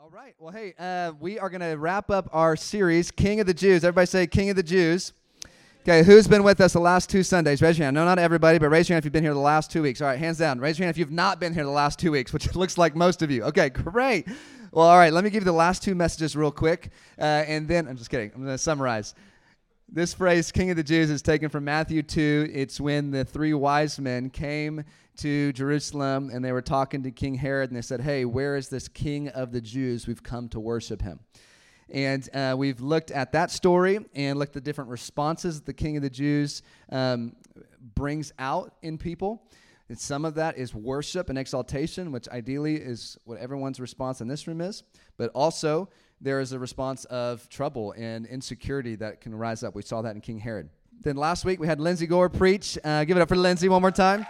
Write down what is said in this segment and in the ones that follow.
All right. Well, hey, uh, we are going to wrap up our series, King of the Jews. Everybody say King of the Jews. Okay, who's been with us the last two Sundays? Raise your hand. No, not everybody, but raise your hand if you've been here the last two weeks. All right, hands down. Raise your hand if you've not been here the last two weeks, which looks like most of you. Okay, great. Well, all right, let me give you the last two messages real quick. Uh, and then, I'm just kidding. I'm going to summarize. This phrase, King of the Jews, is taken from Matthew 2. It's when the three wise men came to Jerusalem and they were talking to King Herod and they said, Hey, where is this King of the Jews? We've come to worship him. And uh, we've looked at that story and looked at the different responses that the King of the Jews um, brings out in people. And some of that is worship and exaltation, which ideally is what everyone's response in this room is. But also, there is a response of trouble and insecurity that can rise up. We saw that in King Herod. Then last week, we had Lindsay Gore preach. Uh, give it up for Lindsay one more time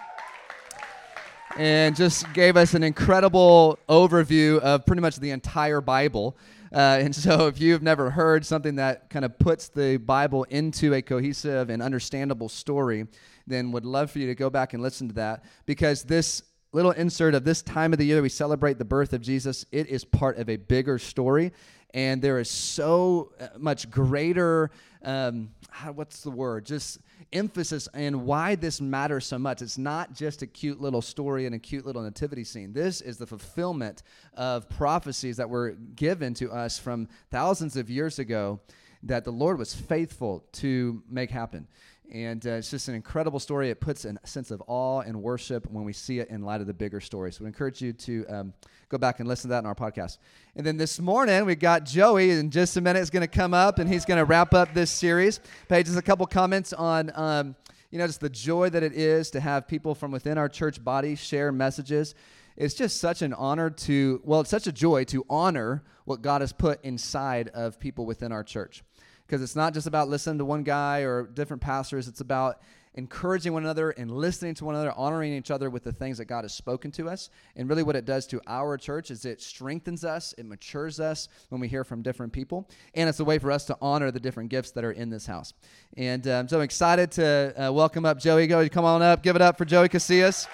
and just gave us an incredible overview of pretty much the entire Bible. Uh, and so, if you've never heard something that kind of puts the Bible into a cohesive and understandable story, then would love for you to go back and listen to that because this little insert of this time of the year we celebrate the birth of Jesus, it is part of a bigger story. And there is so uh, much greater, um, what's the word? Just emphasis in why this matters so much. It's not just a cute little story and a cute little nativity scene. This is the fulfillment of prophecies that were given to us from thousands of years ago that the Lord was faithful to make happen. And uh, it's just an incredible story. It puts a sense of awe and worship when we see it in light of the bigger story. So we encourage you to um, go back and listen to that in our podcast. And then this morning, we got Joey. In just a minute, is going to come up and he's going to wrap up this series. Hey, just a couple comments on. Um, you know, just the joy that it is to have people from within our church body share messages. It's just such an honor to, well, it's such a joy to honor what God has put inside of people within our church because it's not just about listening to one guy or different pastors. It's about encouraging one another and listening to one another, honoring each other with the things that God has spoken to us. And really, what it does to our church is it strengthens us, it matures us when we hear from different people. And it's a way for us to honor the different gifts that are in this house. And um, so I'm excited to uh, welcome up Joey. Go, come on up. Give it up for Joey Casillas.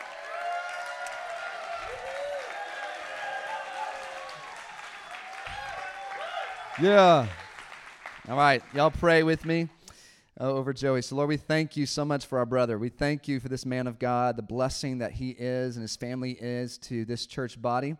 Yeah. All right, y'all pray with me uh, over Joey. So, Lord, we thank you so much for our brother. We thank you for this man of God, the blessing that he is and his family is to this church body.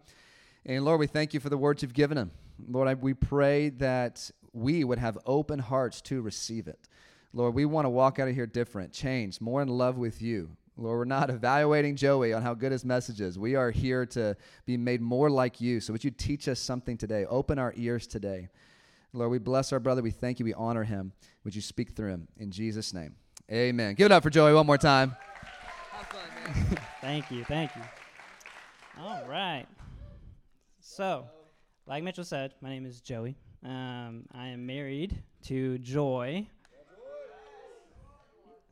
And, Lord, we thank you for the words you've given him. Lord, I, we pray that we would have open hearts to receive it. Lord, we want to walk out of here different, changed, more in love with you. Lord, we're not evaluating Joey on how good his message is. We are here to be made more like you. So, would you teach us something today? Open our ears today. Lord, we bless our brother. We thank you. We honor him. Would you speak through him? In Jesus' name. Amen. Give it up for Joey one more time. Thank you. Thank you. All right. So, like Mitchell said, my name is Joey. Um, I am married to Joy.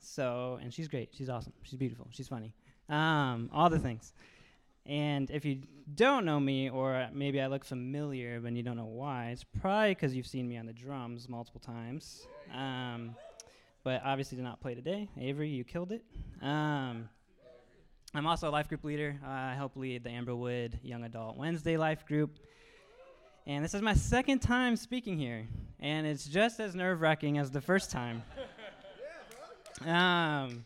So, and she's great. She's awesome. She's beautiful. She's funny. Um, all the things. And if you don't know me, or maybe I look familiar but you don't know why, it's probably because you've seen me on the drums multiple times. Um, but obviously did not play today. Avery, you killed it. Um, I'm also a life group leader. Uh, I help lead the Amberwood Young Adult Wednesday Life Group. And this is my second time speaking here, and it's just as nerve wracking as the first time. um,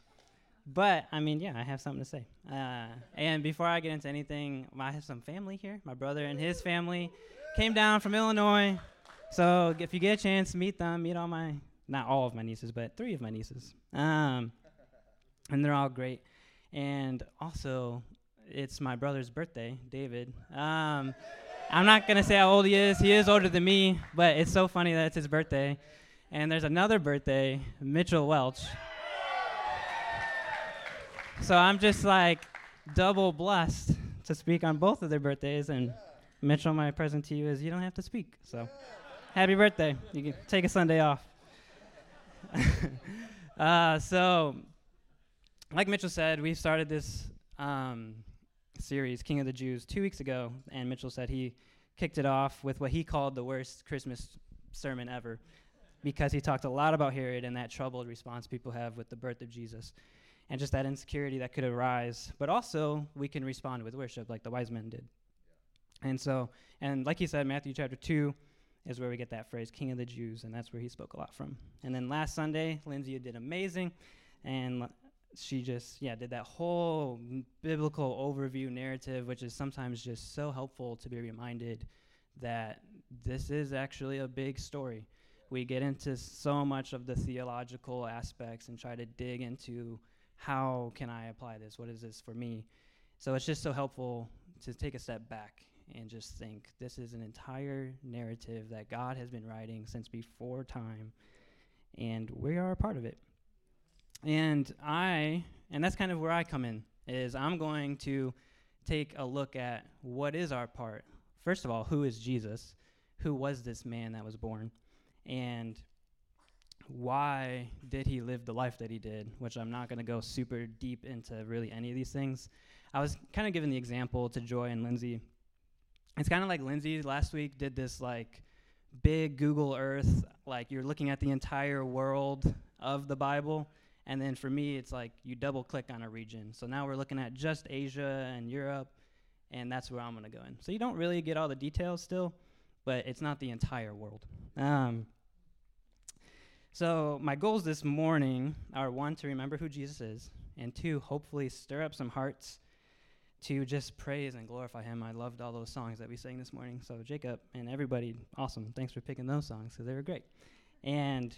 but I mean, yeah, I have something to say. Uh, and before I get into anything, I have some family here. My brother and his family came down from Illinois. So if you get a chance, meet them. Meet all my, not all of my nieces, but three of my nieces. Um, and they're all great. And also, it's my brother's birthday, David. Um, I'm not gonna say how old he is. He is older than me, but it's so funny that it's his birthday. And there's another birthday, Mitchell Welch. So I'm just like double blessed to speak on both of their birthdays. And Mitchell, my present to you is you don't have to speak. So happy birthday. You can take a Sunday off. uh, so, like Mitchell said, we started this um, series, King of the Jews, two weeks ago. And Mitchell said he kicked it off with what he called the worst Christmas sermon ever because he talked a lot about Herod and that troubled response people have with the birth of Jesus and just that insecurity that could arise. But also, we can respond with worship like the wise men did. And so, and like he said, Matthew chapter 2 is where we get that phrase, King of the Jews, and that's where he spoke a lot from. And then last Sunday, Lindsay did amazing, and she just, yeah, did that whole biblical overview narrative, which is sometimes just so helpful to be reminded that this is actually a big story. We get into so much of the theological aspects and try to dig into how can I apply this? What is this for me? So it's just so helpful to take a step back and just think this is an entire narrative that God has been writing since before time, and we are a part of it. And I, and that's kind of where I come in, is I'm going to take a look at what is our part. First of all, who is Jesus? Who was this man that was born? And why did he live the life that he did? Which I'm not going to go super deep into really any of these things. I was kind of giving the example to Joy and Lindsay. It's kind of like Lindsay last week did this like big Google Earth, like you're looking at the entire world of the Bible and then for me, it's like you double click on a region. So now we're looking at just Asia and Europe, and that's where I'm going to go in. So you don't really get all the details still, but it's not the entire world. Um, so my goals this morning are one, to remember who Jesus is, and two, hopefully stir up some hearts to just praise and glorify him. I loved all those songs that we sang this morning. So Jacob and everybody, awesome. Thanks for picking those songs because they were great. And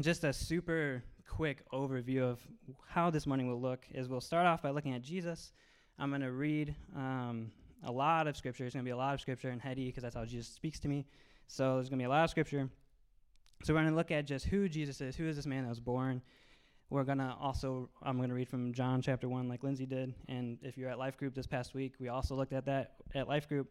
just a super quick overview of how this morning will look is we'll start off by looking at Jesus. I'm going to read um, a lot of scripture. It's going to be a lot of scripture and heady because that's how Jesus speaks to me. So there's going to be a lot of scripture. So we're going to look at just who Jesus is. Who is this man that was born? We're going to also, I'm going to read from John chapter 1 like Lindsay did. And if you're at Life Group this past week, we also looked at that at Life Group.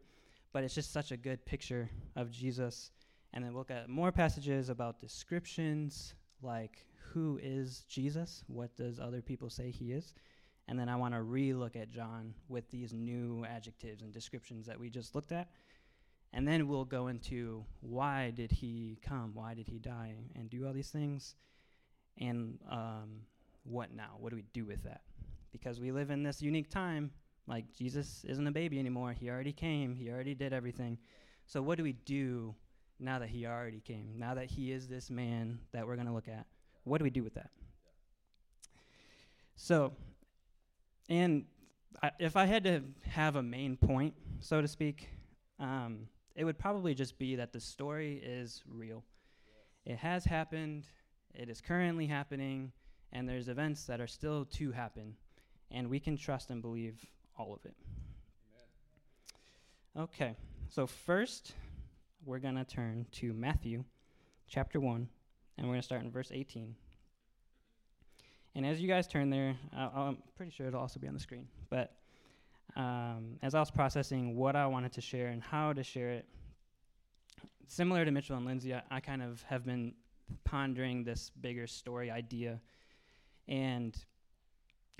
But it's just such a good picture of Jesus. And then we'll look at more passages about descriptions, like who is Jesus? What does other people say he is? And then I want to re-look at John with these new adjectives and descriptions that we just looked at. And then we'll go into why did he come? Why did he die and do all these things? And um, what now? What do we do with that? Because we live in this unique time. Like Jesus isn't a baby anymore. He already came. He already did everything. So what do we do now that he already came? Now that he is this man that we're going to look at? What do we do with that? So, and I, if I had to have a main point, so to speak, um, it would probably just be that the story is real. It has happened, it is currently happening, and there's events that are still to happen, and we can trust and believe all of it. Amen. Okay, so first, we're going to turn to Matthew chapter 1, and we're going to start in verse 18. And as you guys turn there, I'm pretty sure it'll also be on the screen. But um, as I was processing what I wanted to share and how to share it, similar to Mitchell and Lindsay, I, I kind of have been pondering this bigger story idea and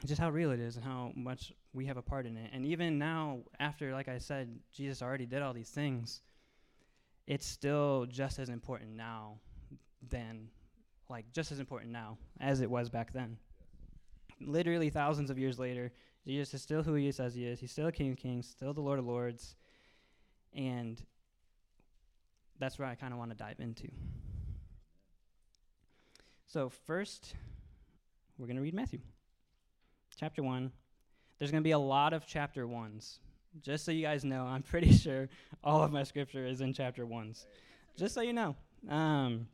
just how real it is and how much we have a part in it. And even now, after, like I said, Jesus already did all these things, it's still just as important now than like just as important now as it was back then. Literally thousands of years later, Jesus is still who he says he is. He's still a King of Kings, still the Lord of Lords. And that's where I kind of want to dive into. So, first, we're going to read Matthew chapter 1. There's going to be a lot of chapter 1s. Just so you guys know, I'm pretty sure all of my scripture is in chapter 1s. Just so you know. Um,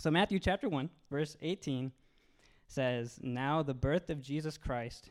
so, Matthew chapter 1, verse 18 says, Now the birth of Jesus Christ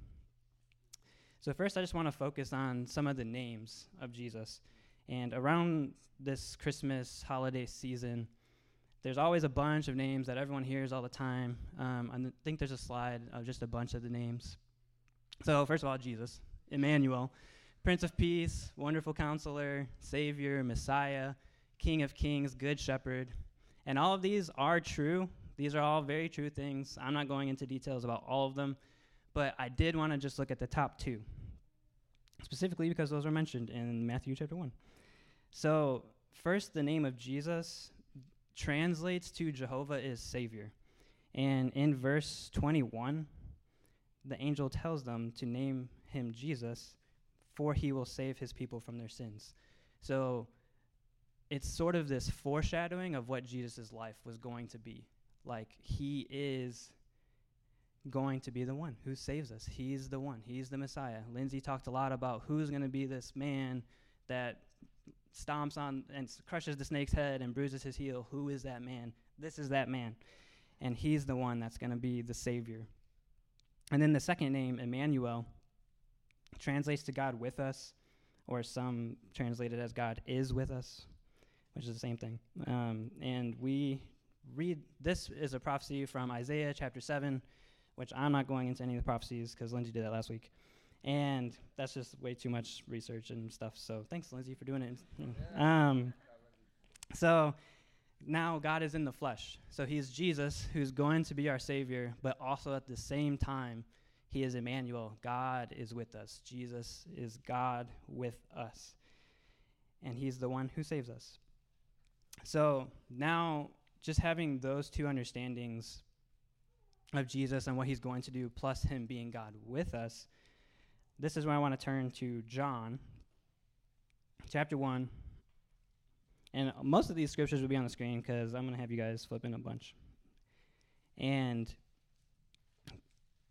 So, first, I just want to focus on some of the names of Jesus. And around this Christmas holiday season, there's always a bunch of names that everyone hears all the time. Um, I th- think there's a slide of just a bunch of the names. So, first of all, Jesus, Emmanuel, Prince of Peace, Wonderful Counselor, Savior, Messiah, King of Kings, Good Shepherd. And all of these are true. These are all very true things. I'm not going into details about all of them, but I did want to just look at the top two, specifically because those are mentioned in Matthew chapter 1. So, first, the name of Jesus translates to Jehovah is Savior. And in verse 21, the angel tells them to name him Jesus for he will save his people from their sins. So it's sort of this foreshadowing of what Jesus' life was going to be. Like, he is going to be the one who saves us. He's the one. He's the Messiah. Lindsay talked a lot about who's going to be this man that stomps on and crushes the snake's head and bruises his heel. Who is that man? This is that man. And he's the one that's going to be the Savior. And then the second name, Emmanuel, translates to God with us, or some translated as God is with us, which is the same thing. Um, and we read this is a prophecy from Isaiah chapter 7, which I'm not going into any of the prophecies because Lindsay did that last week. And that's just way too much research and stuff. So thanks, Lindsay, for doing it. Um, so now God is in the flesh. So he's Jesus who's going to be our Savior, but also at the same time, he is Emmanuel. God is with us. Jesus is God with us. And He's the one who saves us. So now, just having those two understandings of Jesus and what He's going to do, plus Him being God with us, this is where I want to turn to John chapter 1. And most of these scriptures will be on the screen because I'm going to have you guys flip in a bunch. And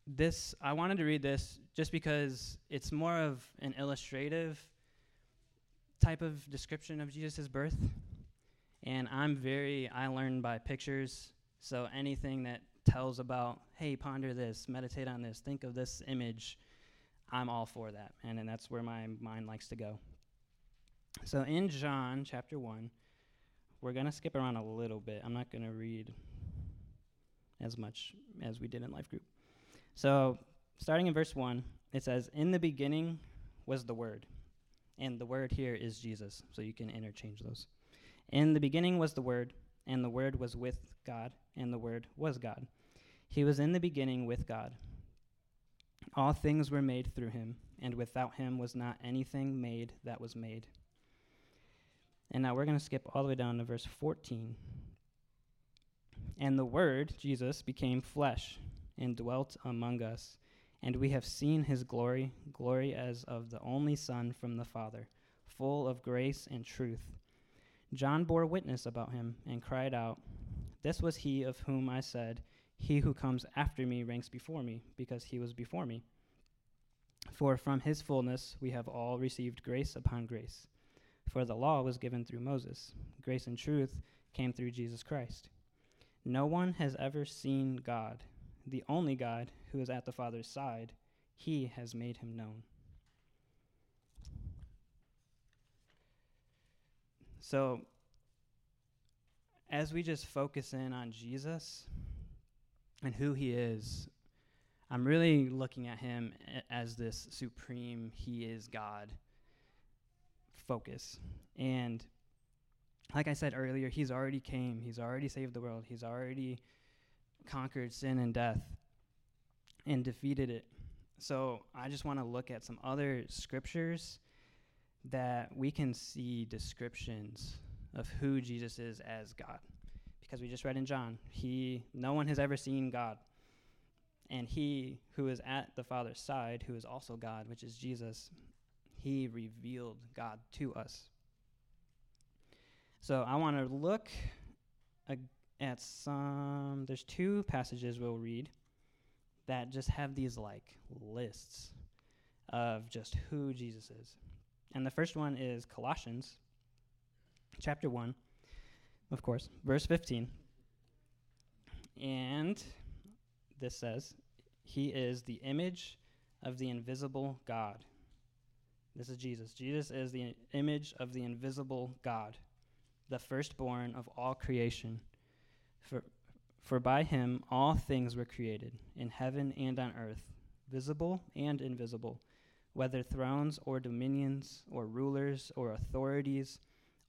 this I wanted to read this just because it's more of an illustrative type of description of Jesus' birth. And I'm very I learn by pictures. So anything that tells about, hey, ponder this, meditate on this, think of this image, I'm all for that. And, and that's where my mind likes to go. So in John chapter 1, we're going to skip around a little bit. I'm not going to read as much as we did in life group. So, starting in verse 1, it says, In the beginning was the Word. And the Word here is Jesus, so you can interchange those. In the beginning was the Word, and the Word was with God, and the Word was God. He was in the beginning with God. All things were made through him, and without him was not anything made that was made. And now we're going to skip all the way down to verse 14. And the Word, Jesus, became flesh and dwelt among us. And we have seen his glory, glory as of the only Son from the Father, full of grace and truth. John bore witness about him and cried out, This was he of whom I said, He who comes after me ranks before me, because he was before me. For from his fullness we have all received grace upon grace. For the law was given through Moses, grace and truth came through Jesus Christ. No one has ever seen God the only God who is at the Father's side, he has made him known. So, as we just focus in on Jesus and who he is, I'm really looking at him as this supreme, he is God focus. And like I said earlier, he's already came, he's already saved the world, he's already conquered sin and death and defeated it. So I just want to look at some other scriptures that we can see descriptions of who Jesus is as God. Because we just read in John, he no one has ever seen God. And he who is at the Father's side, who is also God, which is Jesus, he revealed God to us. So I want to look at some, there's two passages we'll read that just have these like lists of just who Jesus is. And the first one is Colossians chapter 1, of course, verse 15. And this says, He is the image of the invisible God. This is Jesus. Jesus is the image of the invisible God, the firstborn of all creation. For, for by him all things were created, in heaven and on earth, visible and invisible, whether thrones or dominions or rulers or authorities,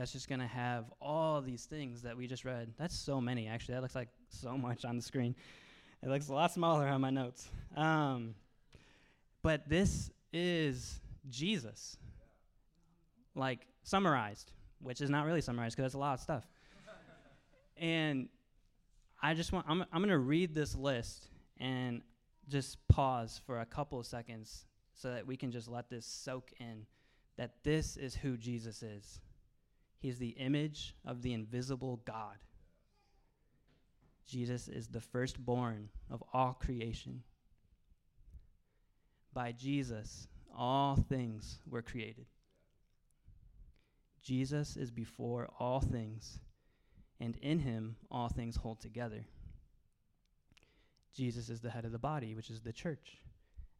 that's just going to have all these things that we just read. That's so many, actually. That looks like so much on the screen. It looks a lot smaller on my notes. Um, but this is Jesus, like summarized, which is not really summarized because it's a lot of stuff. and I just want, I'm, I'm going to read this list and just pause for a couple of seconds so that we can just let this soak in that this is who Jesus is. He's the image of the invisible God. Jesus is the firstborn of all creation. By Jesus, all things were created. Jesus is before all things, and in him all things hold together. Jesus is the head of the body, which is the church.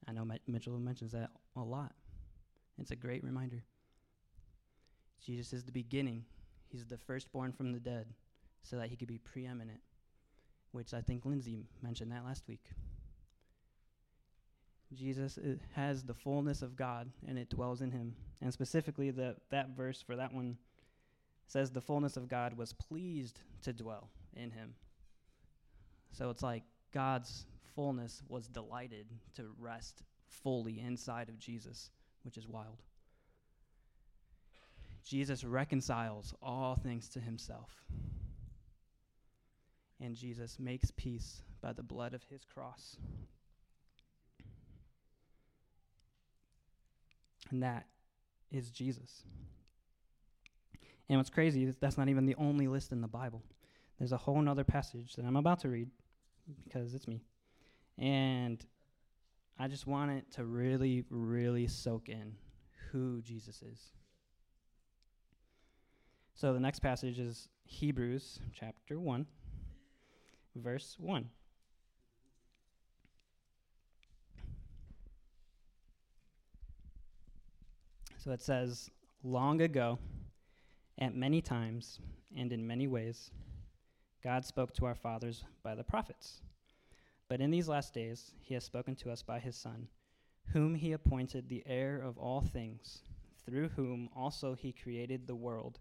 I know Mitchell mentions that a lot. It's a great reminder. Jesus is the beginning. He's the firstborn from the dead so that he could be preeminent, which I think Lindsay mentioned that last week. Jesus uh, has the fullness of God and it dwells in him. And specifically, the, that verse for that one says the fullness of God was pleased to dwell in him. So it's like God's fullness was delighted to rest fully inside of Jesus, which is wild. Jesus reconciles all things to himself. And Jesus makes peace by the blood of his cross. And that is Jesus. And what's crazy is that's not even the only list in the Bible. There's a whole other passage that I'm about to read because it's me. And I just want it to really, really soak in who Jesus is. So the next passage is Hebrews chapter 1, verse 1. So it says, Long ago, at many times and in many ways, God spoke to our fathers by the prophets. But in these last days, he has spoken to us by his Son, whom he appointed the heir of all things, through whom also he created the world.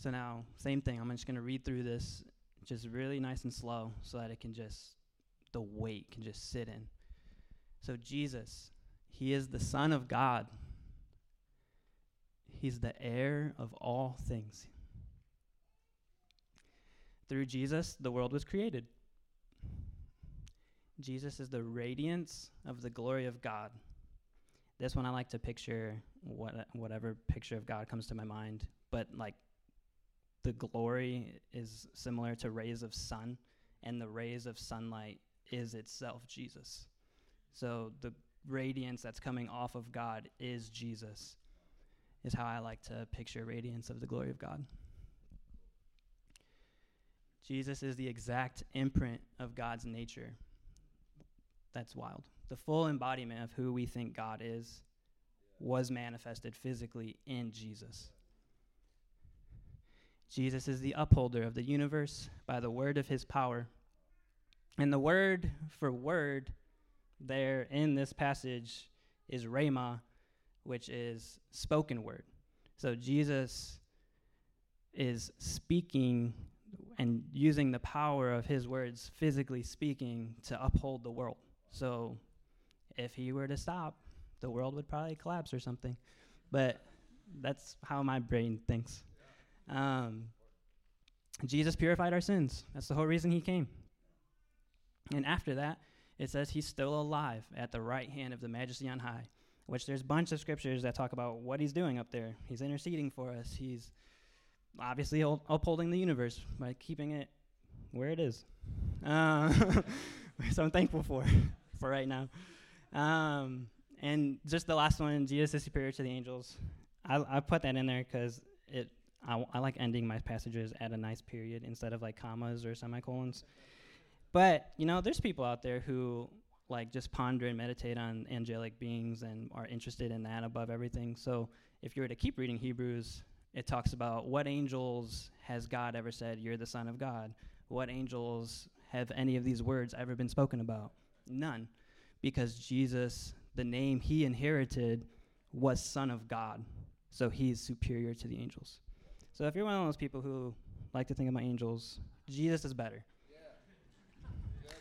So, now, same thing. I'm just going to read through this just really nice and slow so that it can just, the weight can just sit in. So, Jesus, he is the Son of God, he's the heir of all things. Through Jesus, the world was created. Jesus is the radiance of the glory of God. This one I like to picture what whatever picture of God comes to my mind, but like the glory is similar to rays of sun, and the rays of sunlight is itself Jesus. So the radiance that's coming off of God is Jesus, is how I like to picture radiance of the glory of God. Jesus is the exact imprint of God's nature. That's wild. The full embodiment of who we think God is was manifested physically in Jesus. Jesus is the upholder of the universe by the word of his power. And the word for word there in this passage is rhema, which is spoken word. So Jesus is speaking and using the power of his words, physically speaking, to uphold the world. So if he were to stop, the world would probably collapse or something. But that's how my brain thinks. Um, Jesus purified our sins. That's the whole reason he came. And after that, it says he's still alive at the right hand of the majesty on high, which there's a bunch of scriptures that talk about what he's doing up there. He's interceding for us. He's obviously upholding the universe by keeping it where it is. Uh, so I'm thankful for for right now. Um, and just the last one, Jesus is superior to the angels. I, I put that in there because it I, I like ending my passages at a nice period instead of like commas or semicolons. But you know, there's people out there who like just ponder and meditate on angelic beings and are interested in that above everything. So if you were to keep reading Hebrews, it talks about what angels has God ever said, You're the Son of God? What angels have any of these words ever been spoken about? None. Because Jesus, the name he inherited, was Son of God. So he's superior to the angels. So if you're one of those people who like to think about angels, Jesus is better. Yeah.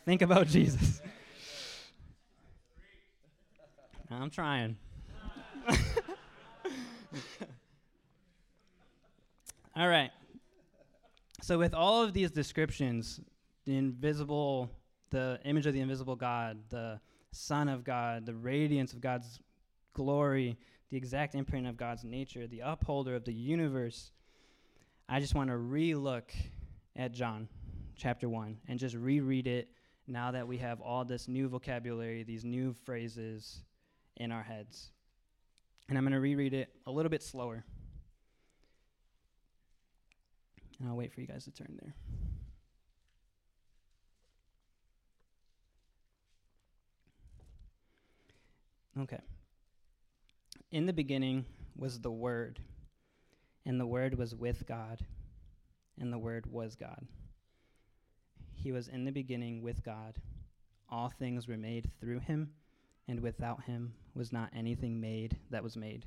Think about Jesus. I'm trying. all right. So with all of these descriptions, the invisible, the image of the invisible God, the Son of God, the radiance of God's glory, the exact imprint of God's nature, the upholder of the universe, I just want to re-look at John chapter 1 and just reread it now that we have all this new vocabulary, these new phrases in our heads. And I'm going to reread it a little bit slower. And I'll wait for you guys to turn there. Okay. In the beginning was the Word and the Word was with God, and the Word was God. He was in the beginning with God. All things were made through him, and without him was not anything made that was made.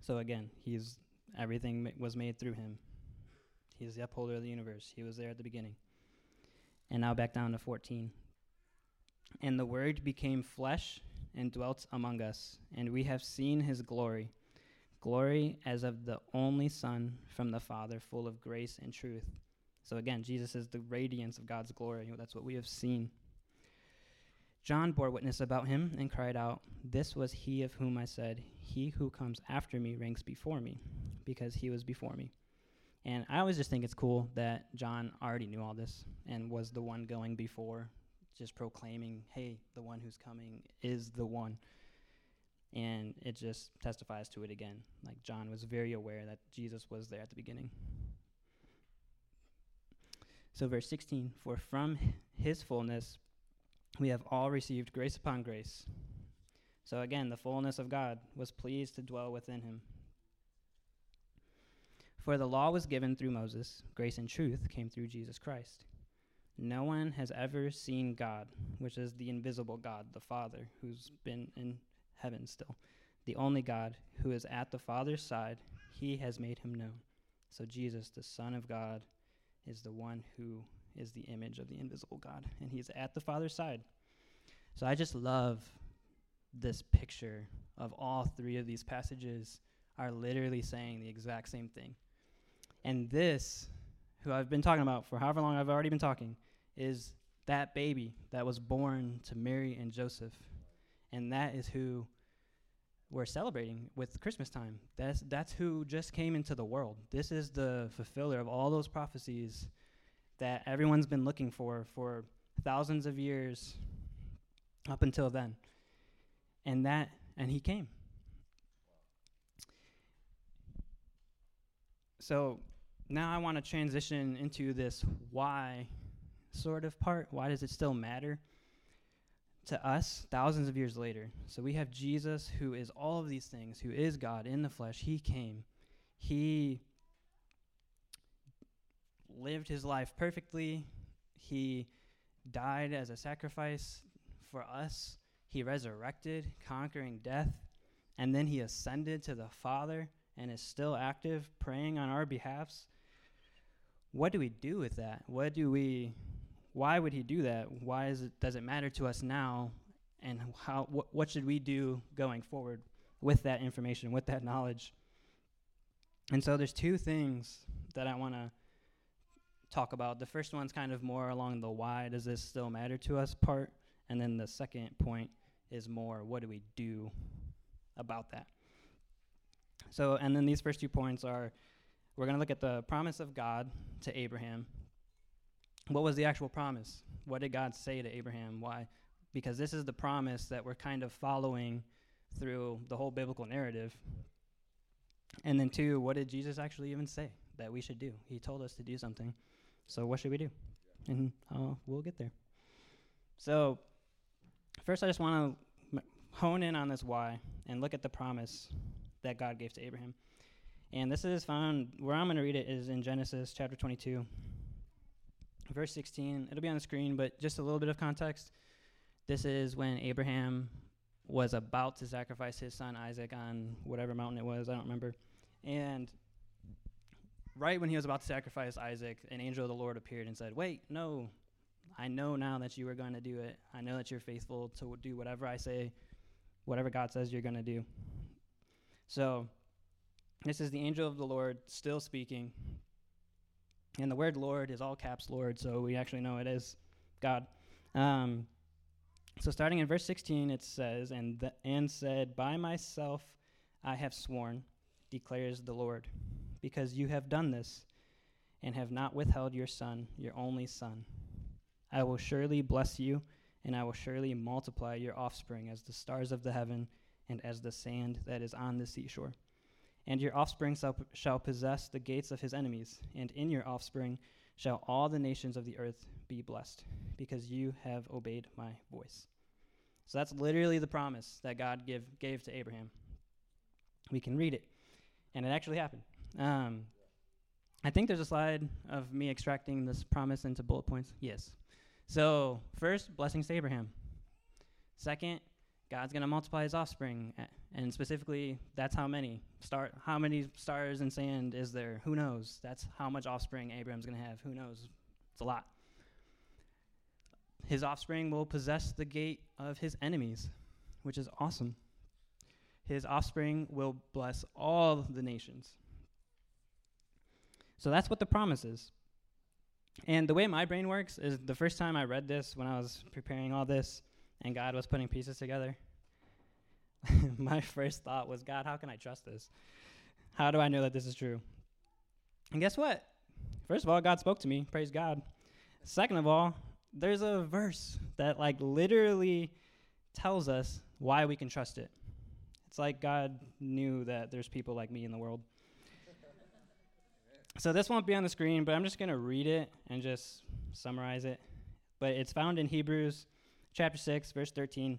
So again, he's everything ma- was made through him. He's the upholder of the universe. He was there at the beginning. And now back down to 14. And the Word became flesh and dwelt among us, and we have seen his glory glory as of the only Son from the Father, full of grace and truth. So again, Jesus is the radiance of God's glory. That's what we have seen. John bore witness about him and cried out, This was he of whom I said, He who comes after me ranks before me, because he was before me. And I always just think it's cool that John already knew all this and was the one going before, just proclaiming, Hey, the one who's coming is the one. And it just testifies to it again. Like John was very aware that Jesus was there at the beginning. So, verse 16 For from his fullness we have all received grace upon grace. So, again, the fullness of God was pleased to dwell within him. For the law was given through Moses, grace and truth came through Jesus Christ. No one has ever seen God, which is the invisible God, the Father, who's been in heaven still. The only God who is at the Father's side, he has made him known. So Jesus, the Son of God, is the one who is the image of the invisible God, and he's at the Father's side. So I just love this picture of all three of these passages are literally saying the exact same thing. And this, who I've been talking about for however long I've already been talking, is that baby that was born to Mary and Joseph and that is who we're celebrating with Christmas time. That's that's who just came into the world. This is the fulfiller of all those prophecies that everyone's been looking for for thousands of years up until then. And that and he came. So now I want to transition into this why sort of part. Why does it still matter? To us thousands of years later. So we have Jesus, who is all of these things, who is God in the flesh. He came. He lived his life perfectly. He died as a sacrifice for us. He resurrected, conquering death. And then he ascended to the Father and is still active, praying on our behalfs. What do we do with that? What do we why would he do that? Why is it, does it matter to us now? And how, wh- what should we do going forward with that information, with that knowledge? And so there's two things that I want to talk about. The first one's kind of more along the why does this still matter to us part. And then the second point is more what do we do about that? So, and then these first two points are we're going to look at the promise of God to Abraham what was the actual promise? What did God say to Abraham? Why? Because this is the promise that we're kind of following through the whole biblical narrative. And then, two, what did Jesus actually even say that we should do? He told us to do something. So, what should we do? And uh, we'll get there. So, first, I just want to m- hone in on this why and look at the promise that God gave to Abraham. And this is found, where I'm going to read it is in Genesis chapter 22 verse 16. It'll be on the screen, but just a little bit of context. This is when Abraham was about to sacrifice his son Isaac on whatever mountain it was, I don't remember. And right when he was about to sacrifice Isaac, an angel of the Lord appeared and said, Wait, no, I know now that you are going to do it. I know that you're faithful to do whatever I say, whatever God says you're going to do. So, this is the angel of the Lord still speaking, and the word Lord is all caps Lord, so we actually know it is God. Um, so starting in verse 16, it says, and, and said, By myself I have sworn, declares the Lord, because you have done this, and have not withheld your son, your only son. I will surely bless you, and I will surely multiply your offspring as the stars of the heaven, and as the sand that is on the seashore. And your offspring shall, possess the gates of his enemies, and in your offspring shall all the nations of the earth be blessed, because you have obeyed my voice. So that's literally the promise that God give, gave to Abraham. We can read it, and it actually happened. Um, I think there's a slide of me extracting this promise into bullet points. Yes. So, first, blessings to Abraham. Second, God's going to multiply his offspring, and specifically, that's how many star how many stars and sand is there? Who knows? That's how much offspring Abraham's going to have. Who knows? It's a lot. His offspring will possess the gate of his enemies, which is awesome. His offspring will bless all the nations. So that's what the promise is. And the way my brain works is the first time I read this when I was preparing all this, and God was putting pieces together, my first thought was, God, how can I trust this? How do I know that this is true? And guess what? First of all, God spoke to me. Praise God. Second of all, there's a verse that like literally tells us why we can trust it. It's like God knew that there's people like me in the world. so this won't be on the screen, but I'm just going to read it and just summarize it. But it's found in Hebrews chapter 6, verse 13.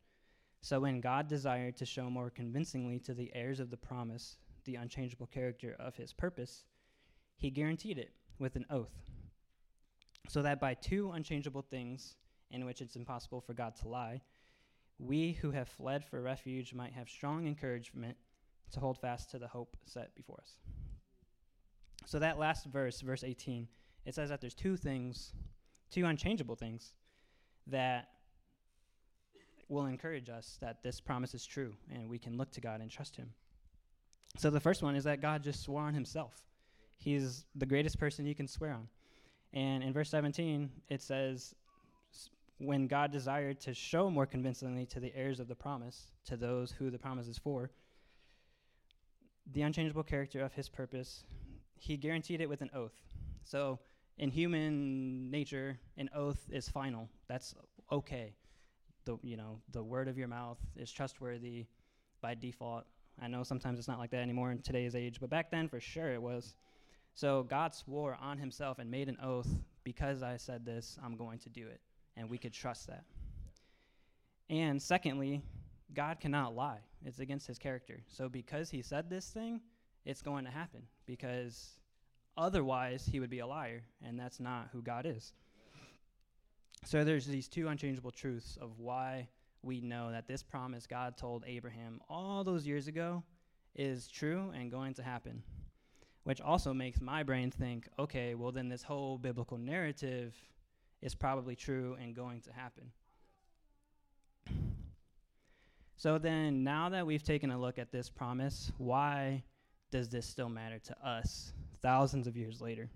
so when God desired to show more convincingly to the heirs of the promise the unchangeable character of his purpose, he guaranteed it with an oath, so that by two unchangeable things in which it's impossible for God to lie, we who have fled for refuge might have strong encouragement to hold fast to the hope set before us. So that last verse, verse 18, it says that there's two things, two unchangeable things that will encourage us that this promise is true and we can look to God and trust Him. So the first one is that God just swore on Himself. He's the greatest person you can swear on. And in verse 17, it says, When God desired to show more convincingly to the heirs of the promise, to those who the promise is for, the unchangeable character of his purpose, he guaranteed it with an oath. So, in human nature, an oath is final. That's okay. The you know the word of your mouth is trustworthy by default. I know sometimes it's not like that anymore in today's age, but back then for sure it was. So God swore on himself and made an oath because I said this, I'm going to do it. And we could trust that. And secondly, God cannot lie. It's against his character. So because he said this thing, it's going to happen because otherwise he would be a liar and that's not who God is. So there's these two unchangeable truths of why we know that this promise God told Abraham all those years ago is true and going to happen. Which also makes my brain think, okay, well, then this whole biblical narrative is probably true and going to happen. So then, now that we've taken a look at this promise, why does this still matter to us thousands of years later?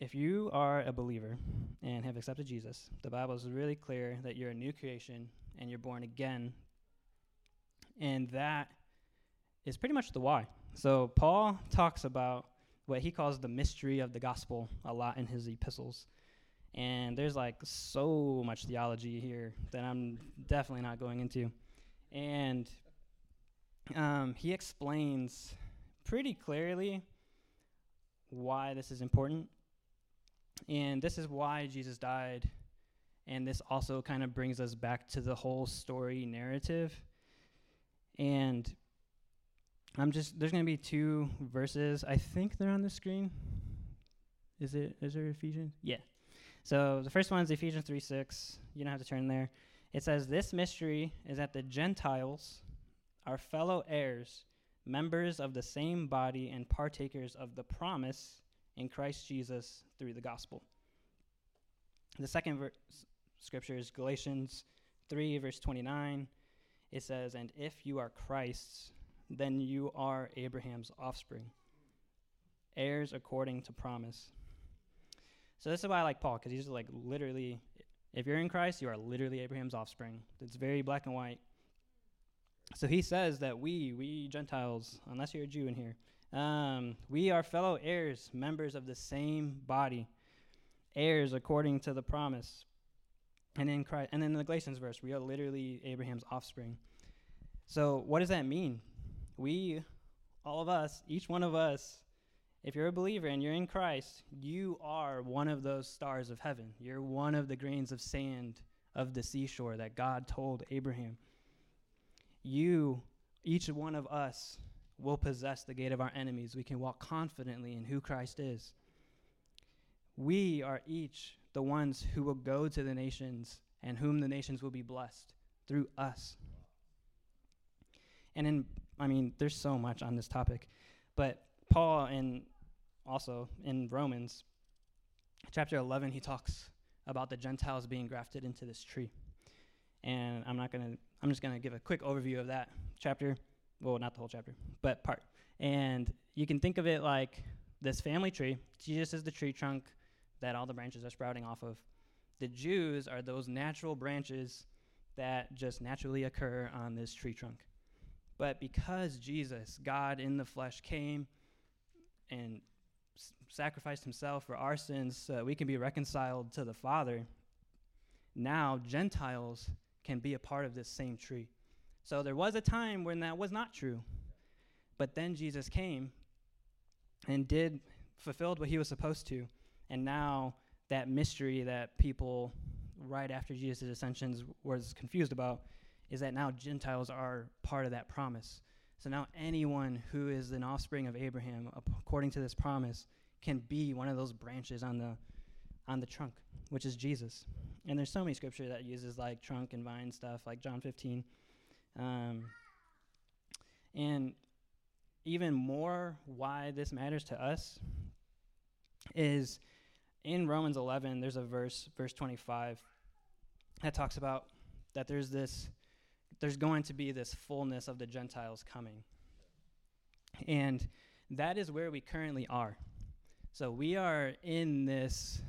If you are a believer and have accepted Jesus, the Bible is really clear that you're a new creation and you're born again. And that is pretty much the why. So, Paul talks about what he calls the mystery of the gospel a lot in his epistles. And there's like so much theology here that I'm definitely not going into. And um, he explains pretty clearly why this is important. And this is why Jesus died. And this also kind of brings us back to the whole story narrative. And I'm just there's gonna be two verses. I think they're on the screen. Is it is there Ephesians? Yeah. So the first one is Ephesians three six. You don't have to turn there. It says, This mystery is that the Gentiles are fellow heirs, members of the same body, and partakers of the promise in Christ Jesus through the gospel. The second ver- scripture is Galatians 3, verse 29. It says, And if you are Christ's, then you are Abraham's offspring, heirs according to promise. So this is why I like Paul, because he's like literally, if you're in Christ, you are literally Abraham's offspring. It's very black and white. So he says that we, we Gentiles, unless you're a Jew in here, um, we are fellow heirs, members of the same body, heirs according to the promise. And in Christ, and in the Galatians verse, we are literally Abraham's offspring. So what does that mean? we, all of us, each one of us, if you're a believer and you're in Christ, you are one of those stars of heaven. You're one of the grains of sand of the seashore that God told Abraham. You, each one of us, will possess the gate of our enemies. We can walk confidently in who Christ is. We are each the ones who will go to the nations and whom the nations will be blessed through us. And in I mean, there's so much on this topic, but Paul and also in Romans chapter 11 he talks about the Gentiles being grafted into this tree. And I'm not going to I'm just going to give a quick overview of that chapter. Well, not the whole chapter, but part. And you can think of it like this family tree. Jesus is the tree trunk that all the branches are sprouting off of. The Jews are those natural branches that just naturally occur on this tree trunk. But because Jesus, God in the flesh, came and s- sacrificed himself for our sins so that we can be reconciled to the Father, now Gentiles can be a part of this same tree. So there was a time when that was not true. But then Jesus came and did fulfilled what he was supposed to. And now that mystery that people right after Jesus' ascensions was confused about is that now Gentiles are part of that promise. So now anyone who is an offspring of Abraham, according to this promise, can be one of those branches on the on the trunk, which is Jesus. And there's so many scripture that uses like trunk and vine stuff, like John 15. Um, and even more, why this matters to us is in Romans 11. There's a verse, verse 25, that talks about that there's this there's going to be this fullness of the Gentiles coming. And that is where we currently are. So we are in this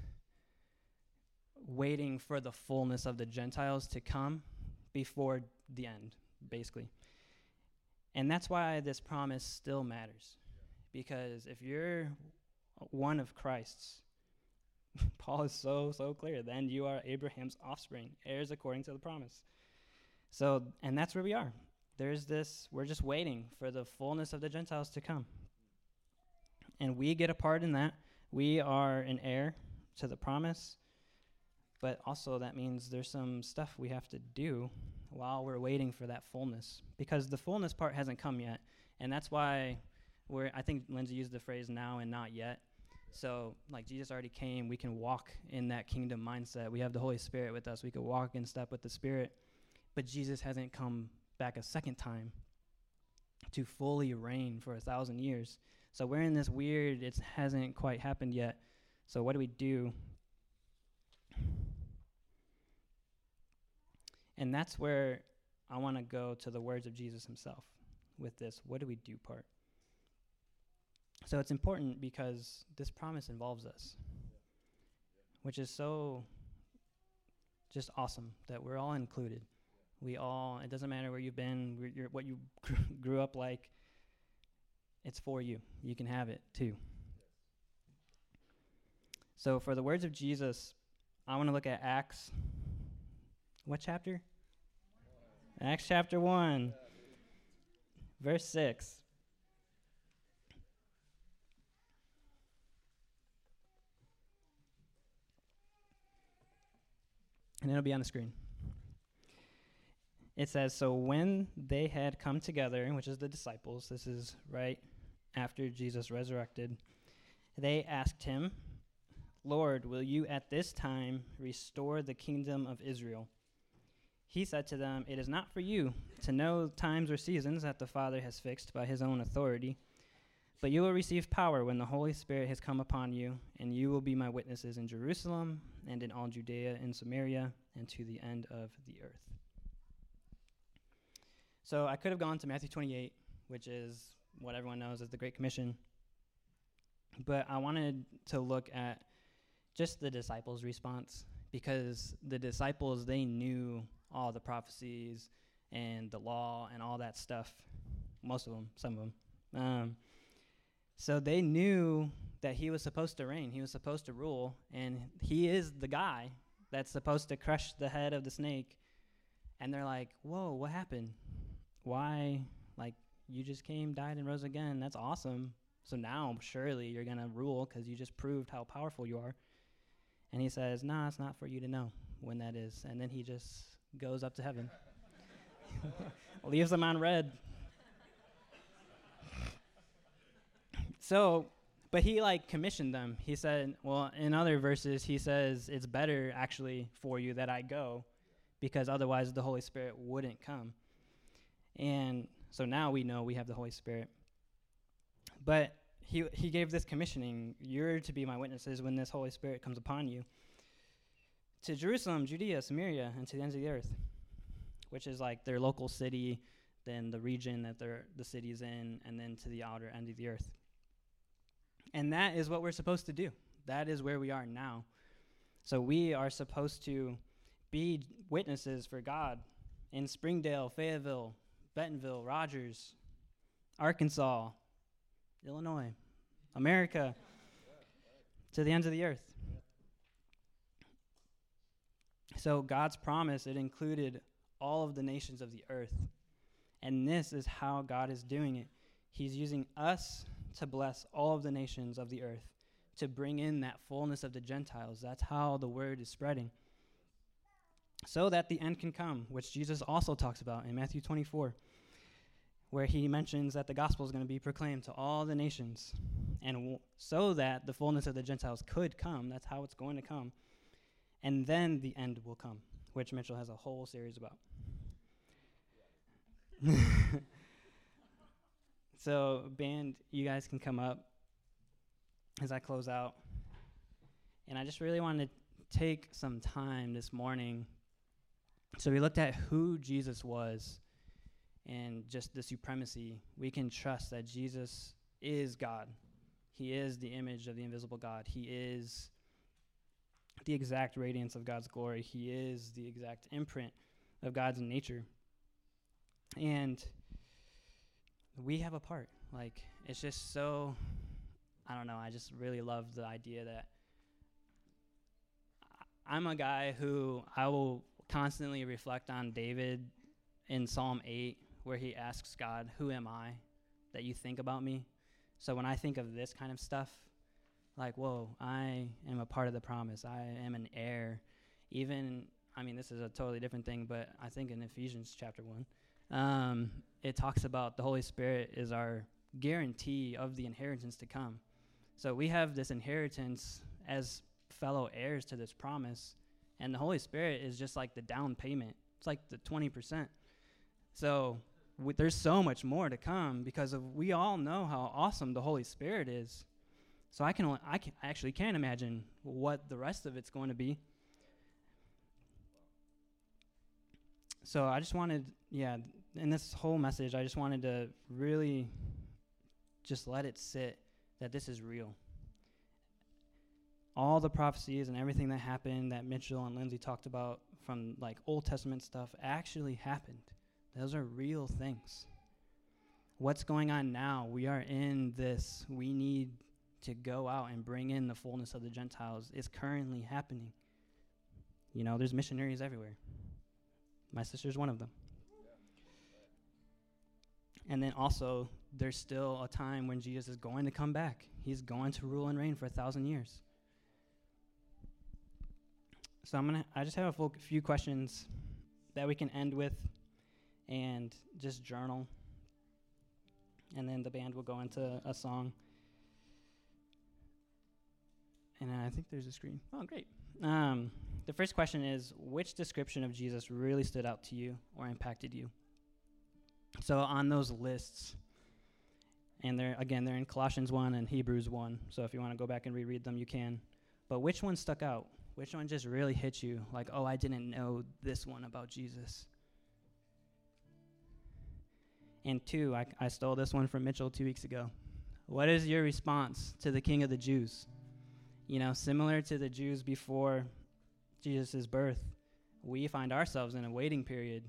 waiting for the fullness of the Gentiles to come before the end, basically. And that's why this promise still matters. Because if you're one of Christ's, Paul is so, so clear. Then you are Abraham's offspring, heirs according to the promise. So, and that's where we are. There's this, we're just waiting for the fullness of the Gentiles to come. And we get a part in that. We are an heir to the promise. But also, that means there's some stuff we have to do while we're waiting for that fullness. Because the fullness part hasn't come yet. And that's why we're, I think Lindsay used the phrase now and not yet. So, like Jesus already came, we can walk in that kingdom mindset. We have the Holy Spirit with us. We can walk in step with the Spirit. But Jesus hasn't come back a second time to fully reign for a thousand years. So we're in this weird, it hasn't quite happened yet. So what do we do? And that's where I want to go to the words of Jesus himself with this what do we do part. So it's important because this promise involves us, which is so just awesome that we're all included. We all, it doesn't matter where you've been, what you grew up like, it's for you. You can have it too. So, for the words of Jesus, I want to look at Acts. What chapter? Acts chapter 1, verse 6. and it'll be on the screen. It says, So when they had come together, which is the disciples, this is right after Jesus resurrected, they asked him, Lord, will you at this time restore the kingdom of Israel? He said to them, It is not for you to know times or seasons that the Father has fixed by his own authority, but you will receive power when the Holy Spirit has come upon you, and you will be my witnesses in Jerusalem and in all Judea and Samaria and to the end of the earth. So I could have gone to Matthew 28, which is what everyone knows as the Great Commission. But I wanted to look at just the disciples' response because the disciples, they knew all the prophecies and the law and all that stuff. Most of them, some of them. Um, so they knew that he was supposed to reign, he was supposed to rule, and he is the guy that's supposed to crush the head of the snake. And they're like, Whoa, what happened? Why? Like, you just came, died, and rose again. That's awesome. So now, surely you're going to rule because you just proved how powerful you are. And he says, Nah, it's not for you to know when that is. And then he just goes up to heaven, leaves them on red. So, but he like commissioned them. He said, well, in other verses, he says, it's better actually for you that I go because otherwise the Holy Spirit wouldn't come. And so now we know we have the Holy Spirit. But he, he gave this commissioning you're to be my witnesses when this Holy Spirit comes upon you to Jerusalem, Judea, Samaria, and to the ends of the earth, which is like their local city, then the region that the city is in, and then to the outer end of the earth. And that is what we're supposed to do. That is where we are now. So we are supposed to be witnesses for God in Springdale, Fayetteville, Bentonville, Rogers, Arkansas, Illinois, America, to the ends of the earth. So God's promise, it included all of the nations of the earth. And this is how God is doing it. He's using us to bless all of the nations of the earth, to bring in that fullness of the Gentiles. That's how the word is spreading. So that the end can come, which Jesus also talks about in Matthew 24, where he mentions that the gospel is going to be proclaimed to all the nations. And w- so that the fullness of the Gentiles could come, that's how it's going to come. And then the end will come, which Mitchell has a whole series about. So, band, you guys can come up as I close out. And I just really wanted to take some time this morning. So, we looked at who Jesus was and just the supremacy. We can trust that Jesus is God, He is the image of the invisible God, He is the exact radiance of God's glory, He is the exact imprint of God's nature. And we have a part. Like it's just so I don't know, I just really love the idea that I'm a guy who I will constantly reflect on David in Psalm 8 where he asks God, "Who am I that you think about me?" So when I think of this kind of stuff, like, whoa, I am a part of the promise. I am an heir. Even, I mean, this is a totally different thing, but I think in Ephesians chapter 1, um, it talks about the Holy Spirit is our guarantee of the inheritance to come. So we have this inheritance as fellow heirs to this promise, and the Holy Spirit is just like the down payment. It's like the 20%. So there's so much more to come because of we all know how awesome the Holy Spirit is. So I can only, I can I actually can't imagine what the rest of it's going to be. So I just wanted, yeah, in this whole message, I just wanted to really just let it sit that this is real. All the prophecies and everything that happened that Mitchell and Lindsay talked about from like Old Testament stuff actually happened. Those are real things. What's going on now? We are in this. We need to go out and bring in the fullness of the Gentiles. It's currently happening. You know, there's missionaries everywhere. My sister's one of them. And then also, there's still a time when Jesus is going to come back. He's going to rule and reign for a thousand years. So I'm gonna. I just have a few questions that we can end with, and just journal. And then the band will go into a song. And I think there's a screen. Oh, great. Um, the first question is Which description of Jesus really stood out to you or impacted you? So on those lists, and they're again they're in Colossians one and Hebrews one. So if you want to go back and reread them, you can. But which one stuck out? Which one just really hit you? Like, oh, I didn't know this one about Jesus. And two, I, I stole this one from Mitchell two weeks ago. What is your response to the King of the Jews? You know, similar to the Jews before Jesus' birth, we find ourselves in a waiting period.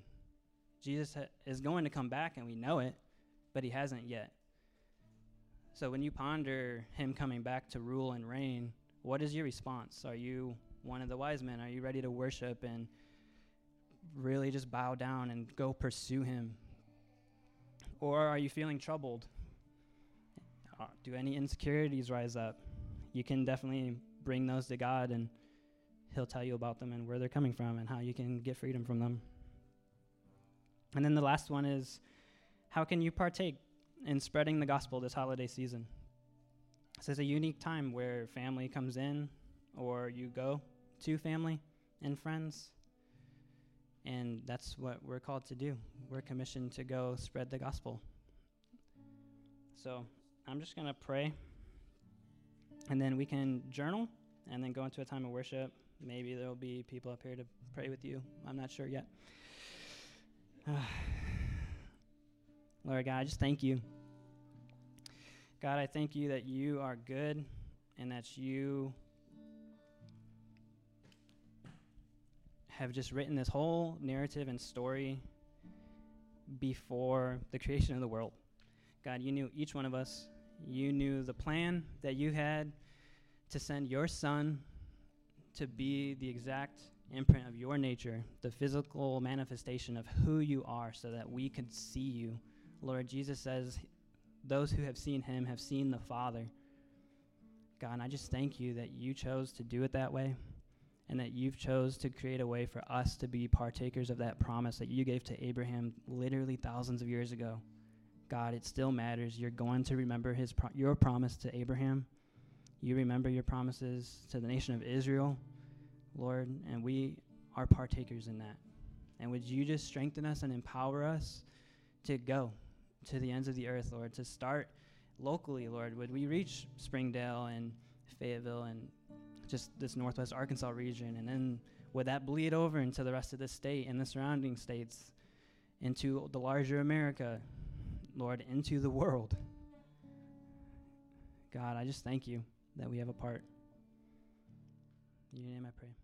Jesus ha- is going to come back, and we know it, but he hasn't yet. So when you ponder him coming back to rule and reign, what is your response? Are you one of the wise men? Are you ready to worship and really just bow down and go pursue him? Or are you feeling troubled? Uh, do any insecurities rise up? You can definitely bring those to God and he'll tell you about them and where they're coming from and how you can get freedom from them. And then the last one is how can you partake in spreading the gospel this holiday season? So it's a unique time where family comes in or you go to family and friends. And that's what we're called to do. We're commissioned to go spread the gospel. So I'm just going to pray. And then we can journal and then go into a time of worship. Maybe there will be people up here to pray with you. I'm not sure yet. Lord God, I just thank you. God, I thank you that you are good and that you have just written this whole narrative and story before the creation of the world. God, you knew each one of us. You knew the plan that you had to send your son to be the exact imprint of your nature, the physical manifestation of who you are, so that we could see you. Lord, Jesus says, Those who have seen him have seen the Father. God, and I just thank you that you chose to do it that way and that you've chose to create a way for us to be partakers of that promise that you gave to Abraham literally thousands of years ago. God, it still matters. You're going to remember his pro- your promise to Abraham. You remember your promises to the nation of Israel, Lord, and we are partakers in that. And would you just strengthen us and empower us to go to the ends of the earth, Lord, to start locally, Lord? Would we reach Springdale and Fayetteville and just this northwest Arkansas region? And then would that bleed over into the rest of the state and the surrounding states, into the larger America, Lord, into the world? God, I just thank you that we have a part. In your name I pray.